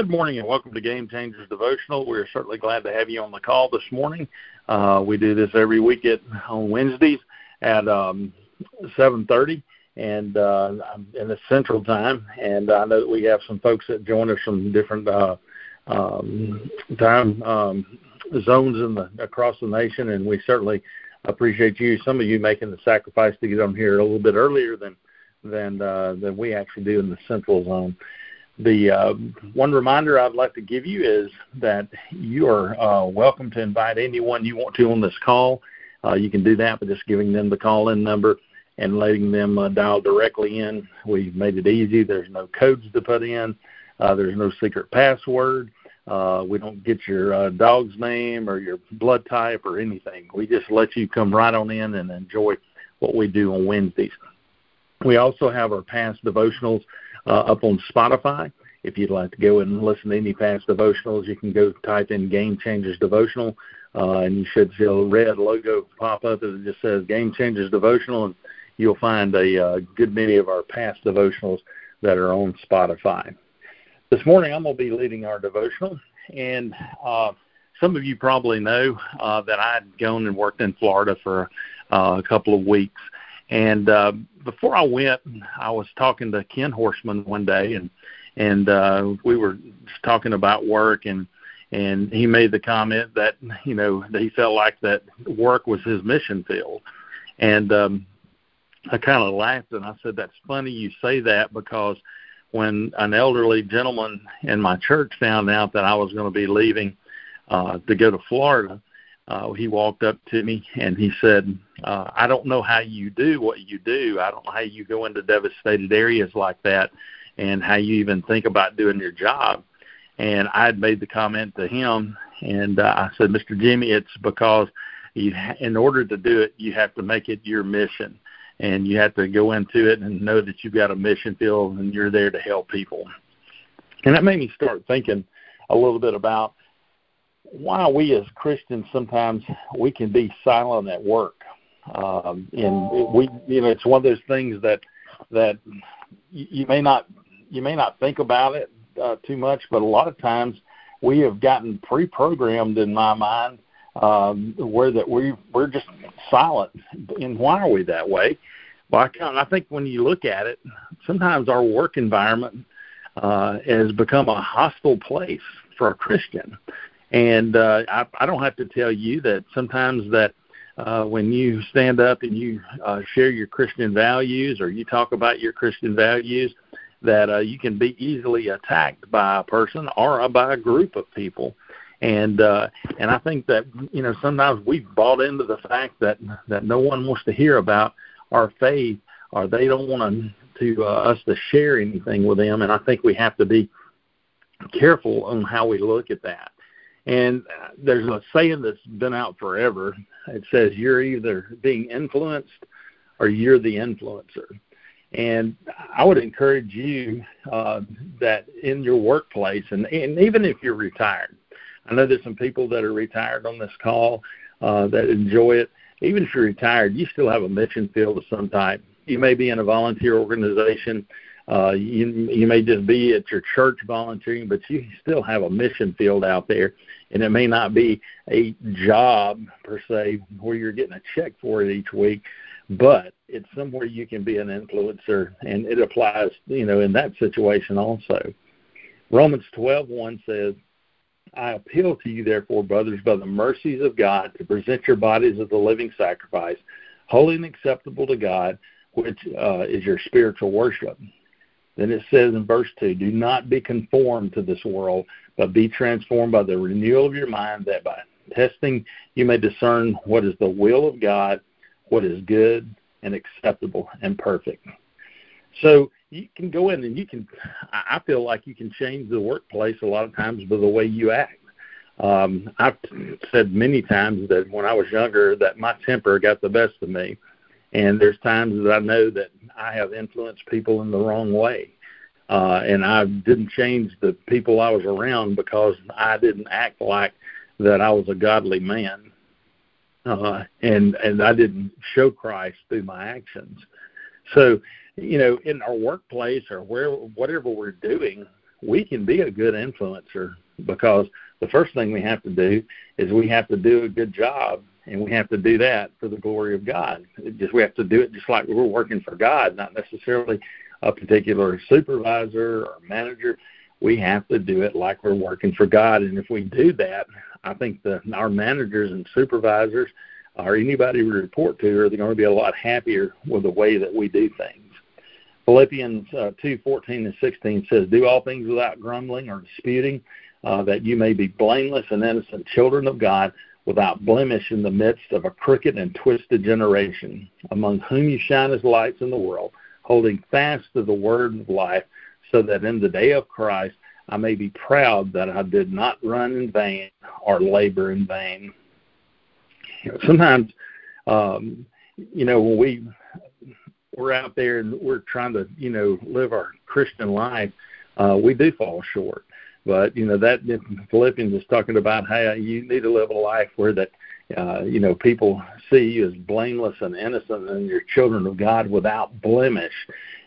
Good morning and welcome to Game Changers Devotional. We're certainly glad to have you on the call this morning. Uh, we do this every week at, on Wednesdays at um, 7:30 and uh, in the Central Time. And I know that we have some folks that join us from different uh, um, time um, zones in the across the nation, and we certainly appreciate you. Some of you making the sacrifice to get on here a little bit earlier than than uh, than we actually do in the Central Zone. The uh, one reminder I'd like to give you is that you are uh, welcome to invite anyone you want to on this call. Uh, you can do that by just giving them the call-in number and letting them uh, dial directly in. We've made it easy. There's no codes to put in. Uh, there's no secret password. Uh, we don't get your dog's name or your blood type or anything. We just let you come right on in and enjoy what we do on Wednesdays. We also have our past devotionals uh, up on Spotify. If you'd like to go and listen to any past devotionals, you can go type in Game Changers Devotional, uh, and you should see a red logo pop up that just says Game Changers Devotional, and you'll find a uh, good many of our past devotionals that are on Spotify. This morning, I'm going to be leading our devotional, and uh, some of you probably know uh, that I'd gone and worked in Florida for uh, a couple of weeks. And uh, before I went, I was talking to Ken Horstman one day, and and uh, we were just talking about work, and and he made the comment that you know that he felt like that work was his mission field, and um, I kind of laughed and I said, "That's funny you say that because." When an elderly gentleman in my church found out that I was going to be leaving uh, to go to Florida, uh, he walked up to me and he said, uh, I don't know how you do what you do. I don't know how you go into devastated areas like that and how you even think about doing your job. And I had made the comment to him, and uh, I said, Mr. Jimmy, it's because you, in order to do it, you have to make it your mission. And you have to go into it and know that you've got a mission field and you're there to help people. And that made me start thinking a little bit about why we as Christians sometimes we can be silent at work. Um, and we, you know, it's one of those things that that you may not you may not think about it uh, too much, but a lot of times we have gotten pre-programmed in my mind um, where that we we're just silent. And why are we that way? Well, I, I think when you look at it, sometimes our work environment uh, has become a hostile place for a Christian. And uh, I, I don't have to tell you that sometimes that uh, when you stand up and you uh, share your Christian values or you talk about your Christian values, that uh, you can be easily attacked by a person or by a group of people. And uh, and I think that you know sometimes we've bought into the fact that that no one wants to hear about our faith or they don't want to, to uh, us to share anything with them. And I think we have to be careful on how we look at that. And there's a saying that's been out forever. It says you're either being influenced or you're the influencer. And I would encourage you uh, that in your workplace, and, and even if you're retired, I know there's some people that are retired on this call uh, that enjoy it. Even if you're retired, you still have a mission field of some type. You may be in a volunteer organization. Uh, you, you may just be at your church volunteering, but you still have a mission field out there, and it may not be a job per se where you're getting a check for it each week, but it's somewhere you can be an influencer, and it applies, you know, in that situation also. Romans 12:1 says, "I appeal to you, therefore, brothers, by the mercies of God, to present your bodies as a living sacrifice, holy and acceptable to God, which uh, is your spiritual worship." Then it says in verse 2 Do not be conformed to this world, but be transformed by the renewal of your mind, that by testing you may discern what is the will of God, what is good and acceptable and perfect. So you can go in and you can, I feel like you can change the workplace a lot of times by the way you act. Um, I've said many times that when I was younger that my temper got the best of me and there's times that I know that I have influenced people in the wrong way. Uh, and I didn't change the people I was around because I didn't act like that I was a godly man. Uh, and and I didn't show Christ through my actions. So, you know, in our workplace or where whatever we're doing, we can be a good influencer because the first thing we have to do is we have to do a good job and we have to do that for the glory of God. It just we have to do it just like we're working for God, not necessarily a particular supervisor or manager. We have to do it like we're working for God, and if we do that, I think the our managers and supervisors or anybody we report to are going to be a lot happier with the way that we do things. Philippians uh, 2, 14 and 16 says, Do all things without grumbling or disputing, uh, that you may be blameless and innocent children of God, without blemish in the midst of a crooked and twisted generation, among whom you shine as lights in the world, holding fast to the word of life, so that in the day of Christ I may be proud that I did not run in vain or labor in vain. Sometimes, um, you know, when we we're out there and we're trying to, you know, live our Christian life, uh, we do fall short. But you know that Philippians is talking about how you need to live a life where that uh, you know people see you as blameless and innocent and you're children of God without blemish.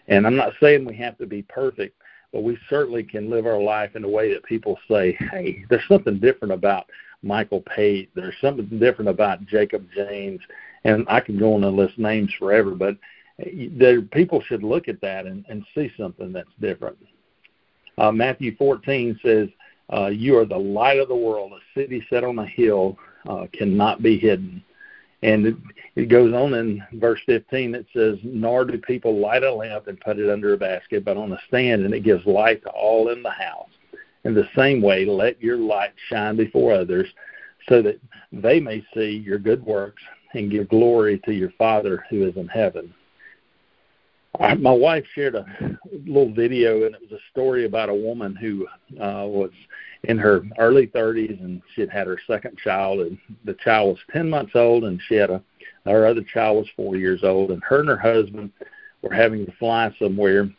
And I'm not saying we have to be perfect, but we certainly can live our life in a way that people say, "Hey, there's something different about Michael Pate. There's something different about Jacob James." And I can go on and list names forever, but there, people should look at that and, and see something that's different. Uh, Matthew 14 says, uh, You are the light of the world. A city set on a hill uh, cannot be hidden. And it, it goes on in verse 15, it says, Nor do people light a lamp and put it under a basket, but on a stand, and it gives light to all in the house. In the same way, let your light shine before others, so that they may see your good works and give glory to your Father who is in heaven my wife shared a little video, and it was a story about a woman who uh, was in her early 30s, and she had had her second child, and the child was 10 months old, and she had a her other child was four years old, and her and her husband were having to fly somewhere,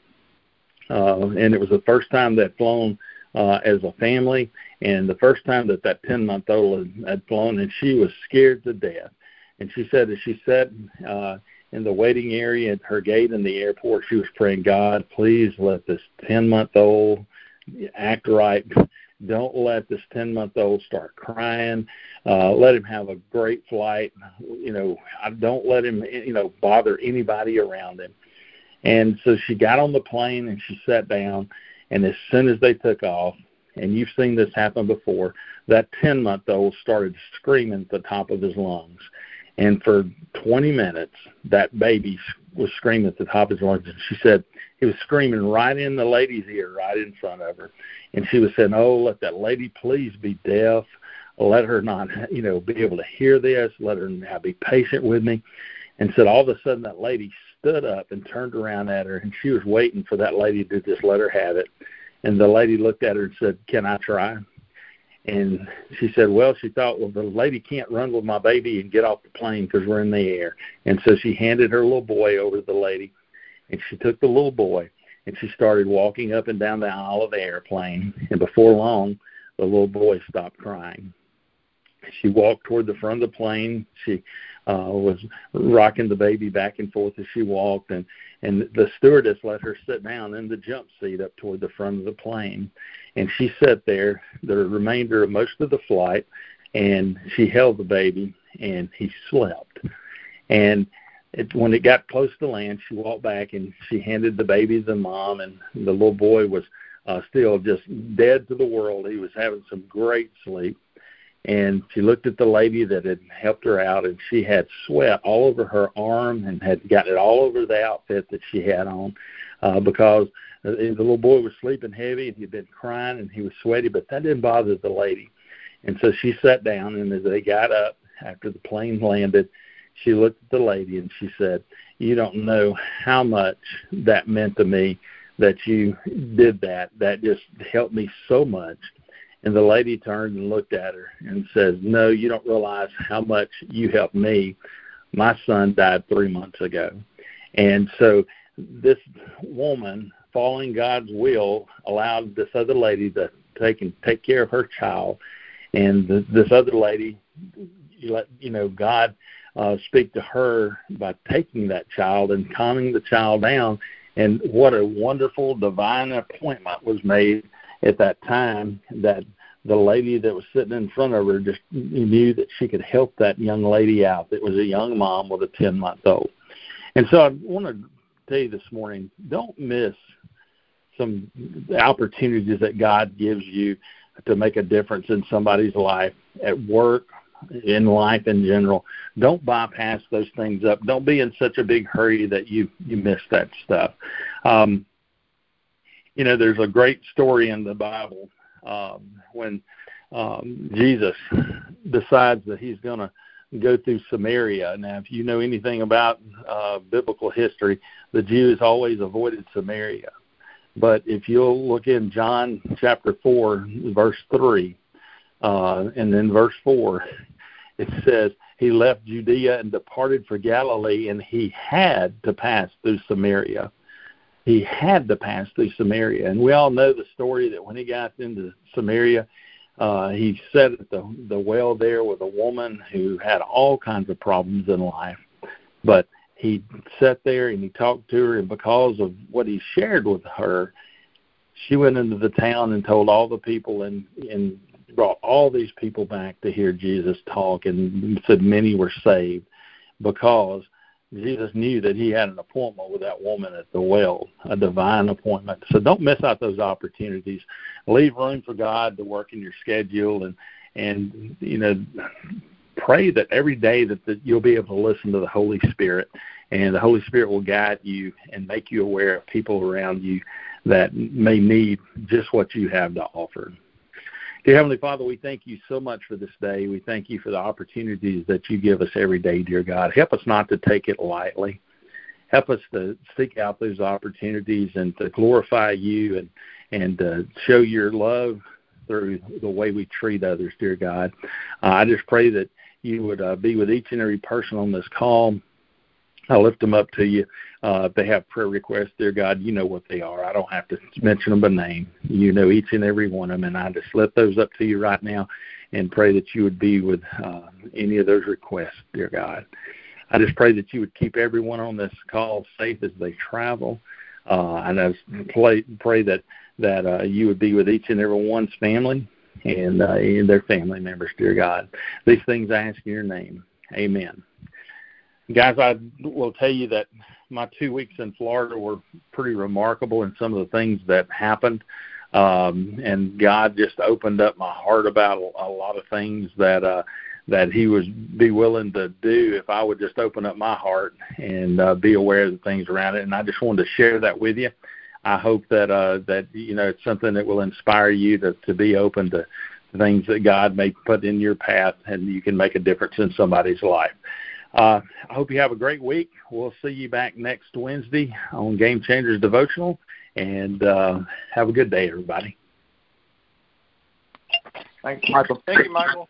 uh, and it was the first time they'd flown uh, as a family, and the first time that that 10 month old had, had flown, and she was scared to death. And she said as she sat uh, in the waiting area at her gate in the airport, she was praying, God, please let this 10 month old act right. Don't let this 10 month old start crying. Uh, let him have a great flight. You know, I don't let him, you know, bother anybody around him. And so she got on the plane and she sat down. And as soon as they took off, and you've seen this happen before, that 10 month old started screaming at the top of his lungs. And for 20 minutes, that baby was screaming at the top of his lungs. And she said he was screaming right in the lady's ear, right in front of her. And she was saying, "Oh, let that lady please be deaf. Let her not, you know, be able to hear this. Let her now be patient with me." And said all of a sudden that lady stood up and turned around at her, and she was waiting for that lady to just let her have it. And the lady looked at her and said, "Can I try?" And she said, well, she thought, well, the lady can't run with my baby and get off the plane because we're in the air. And so she handed her little boy over to the lady, and she took the little boy and she started walking up and down the aisle of the airplane. And before long, the little boy stopped crying. She walked toward the front of the plane. She uh, was rocking the baby back and forth as she walked, and and the stewardess let her sit down in the jump seat up toward the front of the plane. And she sat there the remainder of most of the flight and she held the baby and he slept. And it, when it got close to land she walked back and she handed the baby to mom and the little boy was uh, still just dead to the world. He was having some great sleep and she looked at the lady that had helped her out and she had sweat all over her arm and had got it all over the outfit that she had on uh, because the little boy was sleeping heavy and he'd been crying and he was sweaty, but that didn't bother the lady. And so she sat down and as they got up after the plane landed, she looked at the lady and she said, You don't know how much that meant to me that you did that. That just helped me so much. And the lady turned and looked at her and says, No, you don't realize how much you helped me. My son died three months ago. And so this woman following God's will, allowed this other lady to take and take care of her child, and this other lady let you know God uh, speak to her by taking that child and calming the child down. And what a wonderful divine appointment was made at that time that the lady that was sitting in front of her just knew that she could help that young lady out. That was a young mom with a 10 month old. And so I want to tell you this morning don't miss some opportunities that God gives you to make a difference in somebody's life at work, in life in general. Don't bypass those things up. Don't be in such a big hurry that you you miss that stuff. Um, you know, there's a great story in the Bible um, when um, Jesus decides that he's going to go through Samaria. Now, if you know anything about uh, biblical history, the Jews always avoided Samaria. But if you'll look in John chapter 4, verse 3, uh, and then verse 4, it says, He left Judea and departed for Galilee, and he had to pass through Samaria he had to pass through Samaria. And we all know the story that when he got into Samaria, uh, he sat at the the well there with a woman who had all kinds of problems in life, but he sat there and he talked to her, and because of what he shared with her, she went into the town and told all the people and and brought all these people back to hear Jesus talk, and said many were saved because Jesus knew that he had an appointment with that woman at the well, a divine appointment. So don't miss out those opportunities. Leave room for God to work in your schedule and and you know pray that every day that, that you'll be able to listen to the Holy Spirit and the Holy Spirit will guide you and make you aware of people around you that may need just what you have to offer. Dear Heavenly Father, we thank you so much for this day. We thank you for the opportunities that you give us every day, dear God. Help us not to take it lightly. Help us to seek out those opportunities and to glorify you and and uh, show your love through the way we treat others, dear God. Uh, I just pray that you would uh, be with each and every person on this call. I lift them up to you. Uh, if they have prayer requests, dear God, you know what they are. I don't have to mention them by name. You know each and every one of them, and I just lift those up to you right now and pray that you would be with uh, any of those requests, dear God. I just pray that you would keep everyone on this call safe as they travel. Uh, and I pray, pray that that uh, you would be with each and every one's family and, uh, and their family members, dear God. These things I ask in your name. Amen. Guys, I will tell you that my two weeks in Florida were pretty remarkable in some of the things that happened. Um, and God just opened up my heart about a, a lot of things that uh, that He would be willing to do if I would just open up my heart and uh, be aware of the things around it. And I just wanted to share that with you. I hope that uh, that you know it's something that will inspire you to to be open to things that God may put in your path, and you can make a difference in somebody's life. Uh, I hope you have a great week. We'll see you back next Wednesday on Game Changers Devotional, and uh, have a good day, everybody. Thanks, Michael. Thank you, Michael.